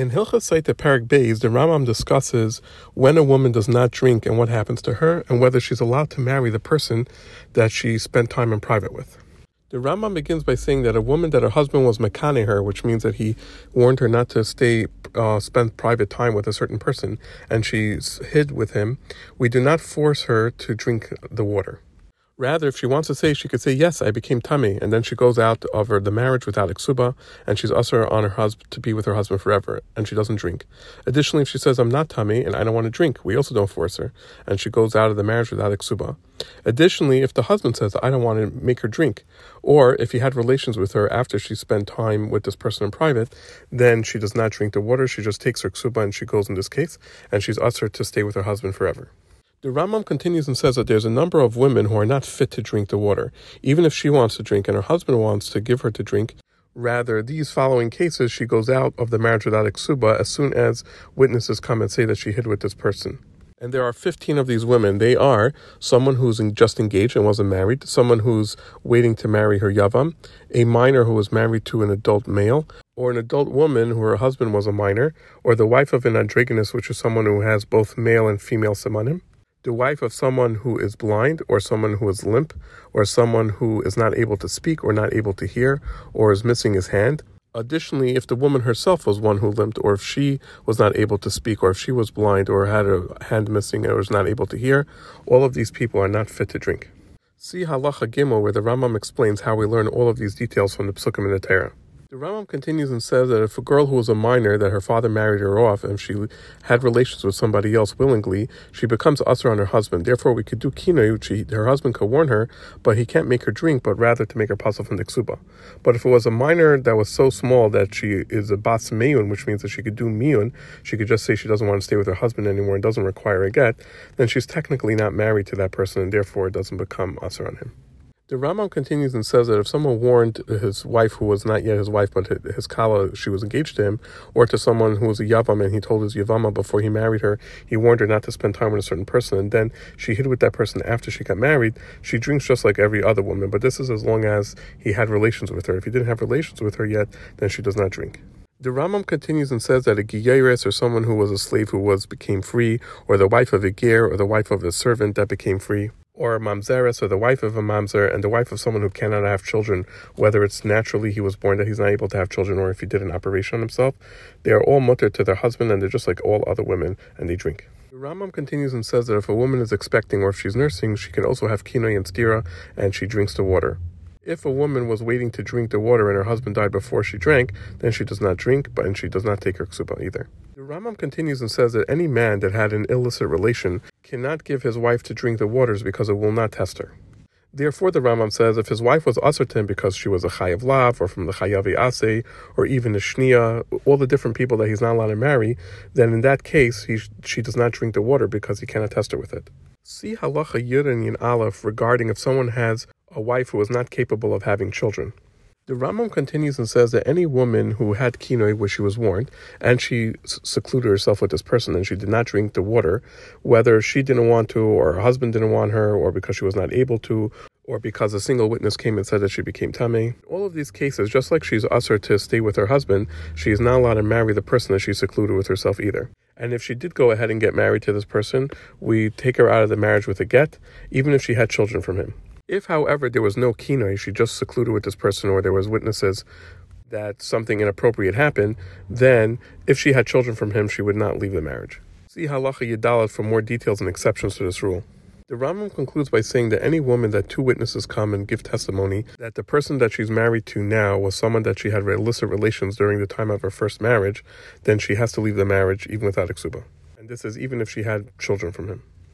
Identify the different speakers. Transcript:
Speaker 1: In Hilchos Sotah Perek Beis, the Rambam discusses when a woman does not drink and what happens to her, and whether she's allowed to marry the person that she spent time in private with. The Rambam begins by saying that a woman that her husband was mekane her, which means that he warned her not to stay, uh, spend private time with a certain person, and she hid with him, we do not force her to drink the water. Rather, if she wants to say, she could say, yes, I became tummy, and then she goes out of the marriage without iksuba, and she's usher on her husband to be with her husband forever, and she doesn't drink. Additionally, if she says, I'm not tummy, and I don't want to drink, we also don't force her, and she goes out of the marriage without iksuba. Additionally, if the husband says, I don't want to make her drink, or if he had relations with her after she spent time with this person in private, then she does not drink the water, she just takes her ksuba and she goes in this case, and she's usher to stay with her husband forever. The Rambam continues and says that there's a number of women who are not fit to drink the water, even if she wants to drink and her husband wants to give her to drink. Rather, these following cases, she goes out of the marriage without iksuba as soon as witnesses come and say that she hid with this person. And there are 15 of these women. They are someone who's just engaged and wasn't married, someone who's waiting to marry her yavam, a minor who was married to an adult male, or an adult woman who her husband was a minor, or the wife of an androgynous, which is someone who has both male and female simanim the wife of someone who is blind or someone who is limp or someone who is not able to speak or not able to hear or is missing his hand. Additionally, if the woman herself was one who limped or if she was not able to speak or if she was blind or had a hand missing or was not able to hear, all of these people are not fit to drink. See Halacha Gimel where the Rambam explains how we learn all of these details from the Psukim in the Torah. The Rambam continues and says that if a girl who was a minor, that her father married her off, and she had relations with somebody else willingly, she becomes usher on her husband. Therefore, we could do kinoi, her husband could warn her, but he can't make her drink, but rather to make her pasul from the ksuba. But if it was a minor that was so small that she is a bas miyun, which means that she could do miyun, she could just say she doesn't want to stay with her husband anymore and doesn't require a get, then she's technically not married to that person, and therefore it doesn't become usher on him. The Rambam continues and says that if someone warned his wife, who was not yet his wife, but his kala, she was engaged to him, or to someone who was a yavam, and he told his yavama before he married her, he warned her not to spend time with a certain person, and then she hid with that person after she got married, she drinks just like every other woman. But this is as long as he had relations with her. If he didn't have relations with her yet, then she does not drink. The Rambam continues and says that a giyeres, or someone who was a slave who was became free, or the wife of a ger, or the wife of a servant that became free, or a mamzeres, or the wife of a mamzer, and the wife of someone who cannot have children, whether it's naturally he was born that he's not able to have children, or if he did an operation on himself, they are all mutar to their husband, and they're just like all other women, and they drink. The Rambam continues and says that if a woman is expecting or if she's nursing, she can also have kinoi and stira, and she drinks the water. If a woman was waiting to drink the water and her husband died before she drank, then she does not drink, but and she does not take her ksuba either. The Rambam continues and says that any man that had an illicit relation cannot give his wife to drink the waters because it will not test her. Therefore, the Rambam says if his wife was ascertain because she was a chayav lav or from the chayavi ase or even a shnia, all the different people that he's not allowed to marry, then in that case he, she does not drink the water because he cannot test her with it. See halacha yud in aleph regarding if someone has a wife who is not capable of having children. The Rambam continues and says that any woman who had kinoi where she was warned and she secluded herself with this person and she did not drink the water, whether she didn't want to or her husband didn't want her or because she was not able to or because a single witness came and said that she became tame. All of these cases, just like she's usher to stay with her husband, she is not allowed to marry the person that she secluded with herself either. And if she did go ahead and get married to this person, we take her out of the marriage with a get, even if she had children from him. If, however, there was no kinoi, she just secluded with this person, or there was witnesses that something inappropriate happened, then if she had children from him, she would not leave the marriage. See Halacha Yedalit for more details and exceptions to this rule. The Rambam concludes by saying that any woman that two witnesses come and give testimony that the person that she's married to now was someone that she had illicit relations during the time of her first marriage, then she has to leave the marriage even without a ksuba. And this is even if she had children from him.